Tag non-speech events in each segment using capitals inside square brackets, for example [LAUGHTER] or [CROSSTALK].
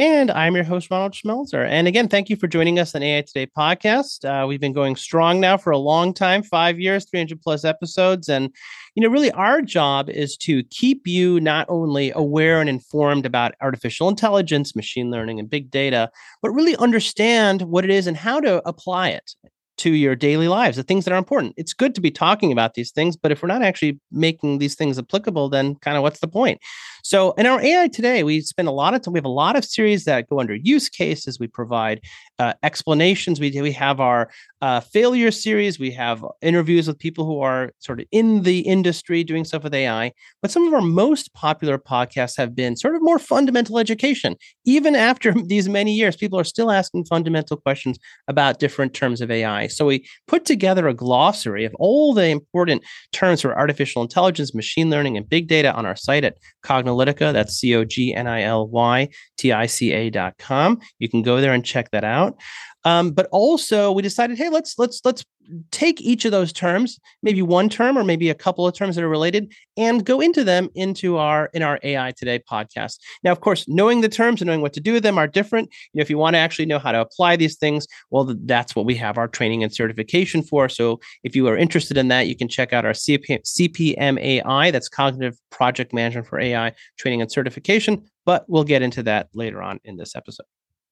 And I'm your host, Ronald Schmelzer. And again, thank you for joining us on AI Today podcast. Uh, we've been going strong now for a long time five years, 300 plus episodes. And, you know, really our job is to keep you not only aware and informed about artificial intelligence, machine learning, and big data, but really understand what it is and how to apply it to your daily lives, the things that are important. It's good to be talking about these things, but if we're not actually making these things applicable, then kind of what's the point? So in our AI today, we spend a lot of time. We have a lot of series that go under use cases. We provide uh, explanations. We we have our uh, failure series. We have interviews with people who are sort of in the industry doing stuff with AI. But some of our most popular podcasts have been sort of more fundamental education. Even after [LAUGHS] these many years, people are still asking fundamental questions about different terms of AI. So we put together a glossary of all the important terms for artificial intelligence, machine learning, and big data on our site at Cognilytica. That's C O G N I L Y T I C A dot com. You can go there and check that out. Um, but also, we decided, hey, let's let's let's take each of those terms, maybe one term or maybe a couple of terms that are related, and go into them into our in our AI Today podcast. Now, of course, knowing the terms and knowing what to do with them are different. You know, if you want to actually know how to apply these things, well, that's what we have our training and certification for. So, if you are interested in that, you can check out our CP, CPMAI. That's Cognitive Project Management for AI Training and Certification. But we'll get into that later on in this episode.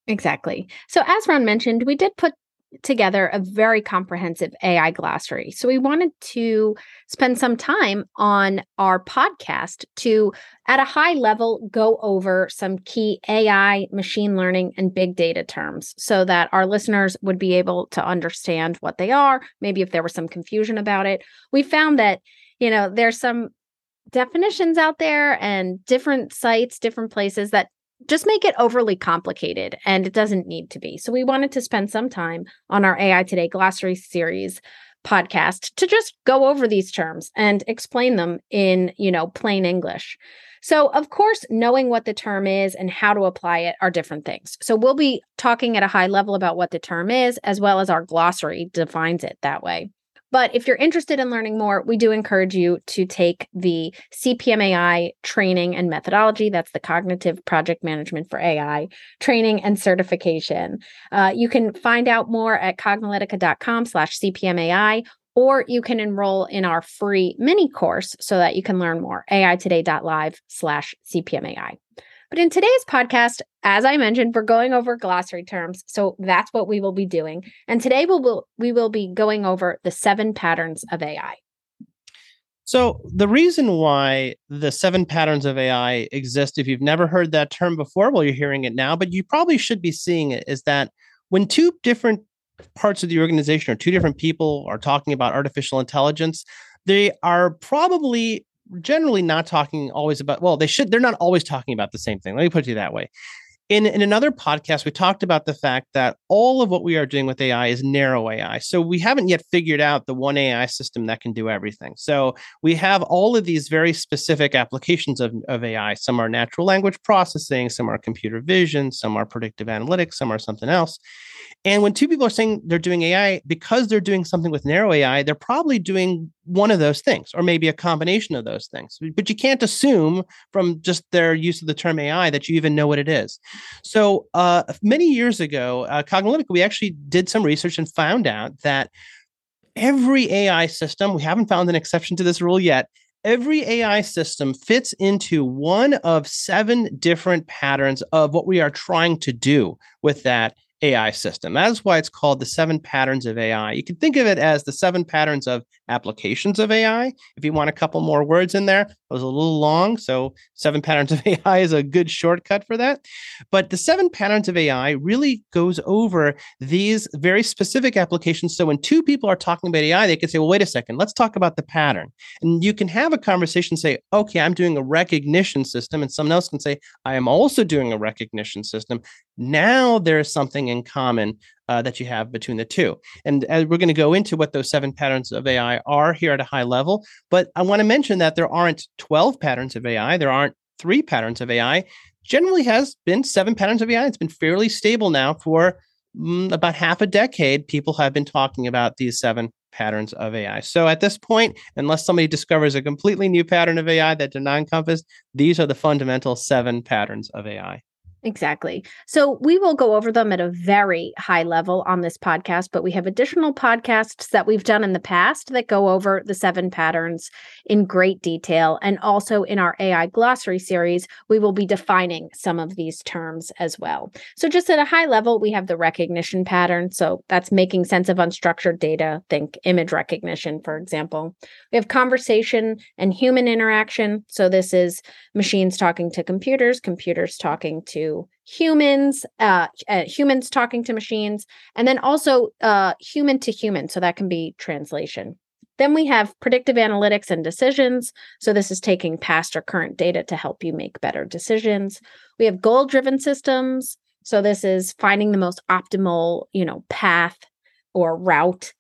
Exactly. So, as Ron mentioned, we did put together a very comprehensive AI glossary. So, we wanted to spend some time on our podcast to, at a high level, go over some key AI, machine learning, and big data terms so that our listeners would be able to understand what they are. Maybe if there was some confusion about it. We found that, you know, there's some definitions out there and different sites, different places that just make it overly complicated and it doesn't need to be. So we wanted to spend some time on our AI Today glossary series podcast to just go over these terms and explain them in, you know, plain English. So, of course, knowing what the term is and how to apply it are different things. So, we'll be talking at a high level about what the term is, as well as our glossary defines it that way. But if you're interested in learning more, we do encourage you to take the CPMAI training and methodology. That's the Cognitive Project Management for AI training and certification. Uh, you can find out more at cognilytica.com slash CPMAI, or you can enroll in our free mini course so that you can learn more, aitoday.live slash CPMAI. But in today's podcast, as I mentioned, we're going over glossary terms. So that's what we will be doing. And today we'll, we'll be going over the seven patterns of AI. So the reason why the seven patterns of AI exist, if you've never heard that term before, well, you're hearing it now, but you probably should be seeing it, is that when two different parts of the organization or two different people are talking about artificial intelligence, they are probably generally not talking always about well they should they're not always talking about the same thing let me put it that way in, in another podcast, we talked about the fact that all of what we are doing with AI is narrow AI. So we haven't yet figured out the one AI system that can do everything. So we have all of these very specific applications of, of AI. Some are natural language processing, some are computer vision, some are predictive analytics, some are something else. And when two people are saying they're doing AI, because they're doing something with narrow AI, they're probably doing one of those things, or maybe a combination of those things. But you can't assume from just their use of the term AI that you even know what it is. So uh, many years ago, uh, we actually did some research and found out that every AI system, we haven't found an exception to this rule yet, every AI system fits into one of seven different patterns of what we are trying to do with that AI system. That's why it's called the seven patterns of AI. You can think of it as the seven patterns of applications of AI. If you want a couple more words in there, it was a little long. So, seven [LAUGHS] patterns of AI is a good shortcut for that. But the seven patterns of AI really goes over these very specific applications. So, when two people are talking about AI, they can say, well, wait a second, let's talk about the pattern. And you can have a conversation, say, okay, I'm doing a recognition system. And someone else can say, I am also doing a recognition system Now there's something in common uh, that you have between the two. And uh, we're going to go into what those seven patterns of AI are here at a high level. But I want to mention that there aren't 12 patterns of AI, there aren't three patterns of AI. Generally, has been seven patterns of AI. It's been fairly stable now for mm, about half a decade. People have been talking about these seven patterns of AI. So at this point, unless somebody discovers a completely new pattern of AI that did not encompass, these are the fundamental seven patterns of AI. Exactly. So we will go over them at a very high level on this podcast, but we have additional podcasts that we've done in the past that go over the seven patterns in great detail. And also in our AI glossary series, we will be defining some of these terms as well. So, just at a high level, we have the recognition pattern. So, that's making sense of unstructured data. Think image recognition, for example. We have conversation and human interaction. So, this is machines talking to computers, computers talking to humans, uh, uh, humans talking to machines, and then also uh, human to human. So that can be translation. Then we have predictive analytics and decisions. So this is taking past or current data to help you make better decisions. We have goal driven systems. So this is finding the most optimal, you know, path or route.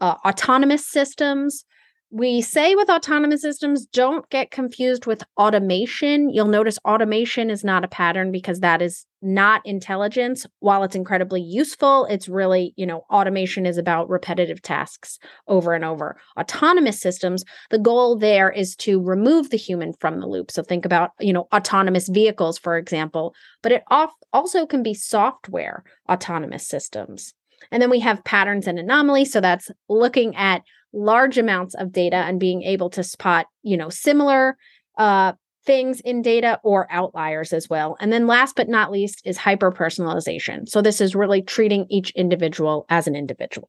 Uh, autonomous systems we say with autonomous systems, don't get confused with automation. You'll notice automation is not a pattern because that is not intelligence. While it's incredibly useful, it's really, you know, automation is about repetitive tasks over and over. Autonomous systems, the goal there is to remove the human from the loop. So think about, you know, autonomous vehicles, for example, but it also can be software autonomous systems. And then we have patterns and anomalies. So that's looking at large amounts of data and being able to spot, you know, similar uh, things in data or outliers as well. And then last but not least is hyper personalization. So this is really treating each individual as an individual.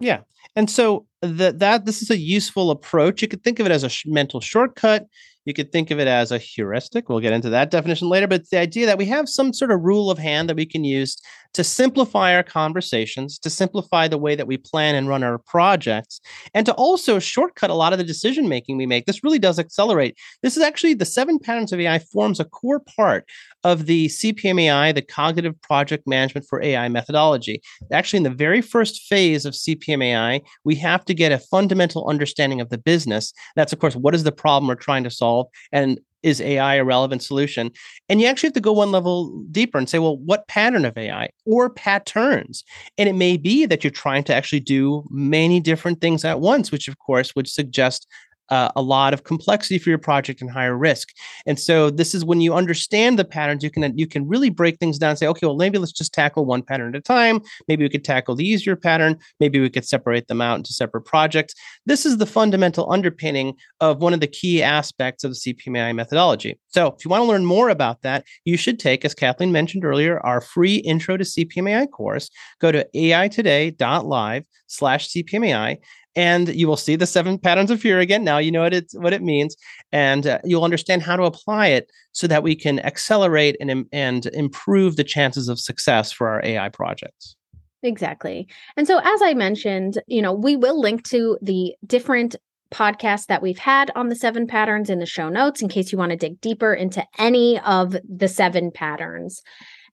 Yeah. And so that that this is a useful approach. You could think of it as a sh- mental shortcut. You could think of it as a heuristic. We'll get into that definition later, but the idea that we have some sort of rule of hand that we can use to simplify our conversations, to simplify the way that we plan and run our projects, and to also shortcut a lot of the decision making we make. This really does accelerate. This is actually the seven patterns of AI forms a core part of the CPMAI, the Cognitive Project Management for AI methodology. Actually, in the very first phase of CPMAI, we have to get a fundamental understanding of the business. That's, of course, what is the problem we're trying to solve? And is AI a relevant solution? And you actually have to go one level deeper and say, well, what pattern of AI or patterns? And it may be that you're trying to actually do many different things at once, which of course would suggest uh, a lot of complexity for your project and higher risk. And so this is when you understand the patterns, you can you can really break things down and say, okay, well, maybe let's just tackle one pattern at a time. Maybe we could tackle the easier pattern. Maybe we could separate them out into separate projects. This is the fundamental underpinning of one of the key aspects of the CPMAI methodology. So if you want to learn more about that, you should take, as Kathleen mentioned earlier, our free intro to CPMAI course. Go to aitoday.live slash CPMAI and you will see the seven patterns of AI again. Now you know what it what it means, and uh, you'll understand how to apply it so that we can accelerate and and improve the chances of success for our AI projects. Exactly. And so, as I mentioned, you know, we will link to the different podcasts that we've had on the seven patterns in the show notes in case you want to dig deeper into any of the seven patterns.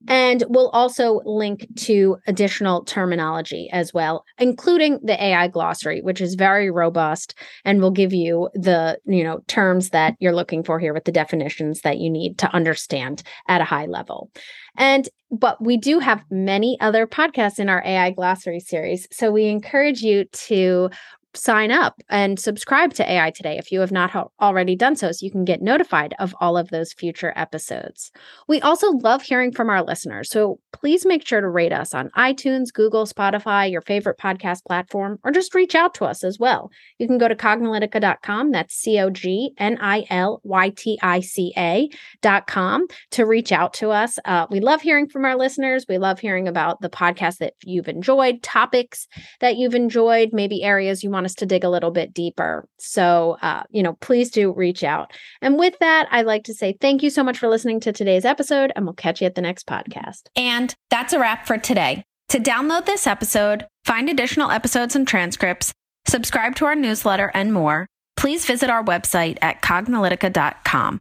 And we'll also link to additional terminology as well, including the AI glossary, which is very robust and will give you the, you know, terms that you're looking for here with the definitions that you need to understand at a high level. And but we do have many other podcasts in our AI glossary series. So we encourage you to sign up and subscribe to AI Today if you have not already done so, so you can get notified of all of those future episodes. We also love hearing from our listeners, so please make sure to rate us on iTunes, Google, Spotify, your favorite podcast platform, or just reach out to us as well. You can go to cognilytica.com, that's C O G N I L Y T I C A.com to reach out to us. Uh, we love hearing from our listeners. We love hearing about the podcast that you've enjoyed, topics that you've enjoyed, maybe areas you want us to dig a little bit deeper. So, uh, you know, please do reach out. And with that, I'd like to say thank you so much for listening to today's episode, and we'll catch you at the next podcast. And that's a wrap for today. To download this episode, find additional episodes and transcripts, subscribe to our newsletter, and more, please visit our website at cognilytica.com.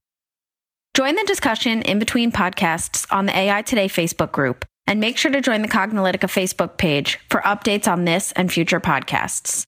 Join the discussion in between podcasts on the AI Today Facebook group And make sure to join the Cognilytica Facebook page for updates on this and future podcasts.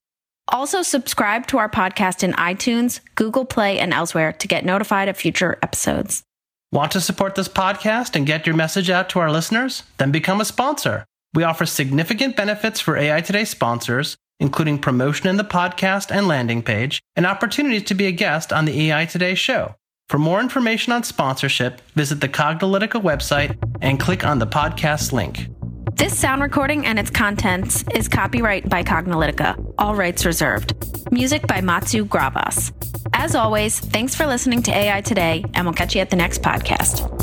Also, subscribe to our podcast in iTunes, Google Play, and elsewhere to get notified of future episodes. Want to support this podcast and get your message out to our listeners? Then become a sponsor. We offer significant benefits for AI Today sponsors, including promotion in the podcast and landing page, and opportunities to be a guest on the AI Today show. For more information on sponsorship, visit the Cognilytica website and click on the podcast link. This sound recording and its contents is copyright by Cognilytica, all rights reserved. Music by Matsu Gravas. As always, thanks for listening to AI Today, and we'll catch you at the next podcast.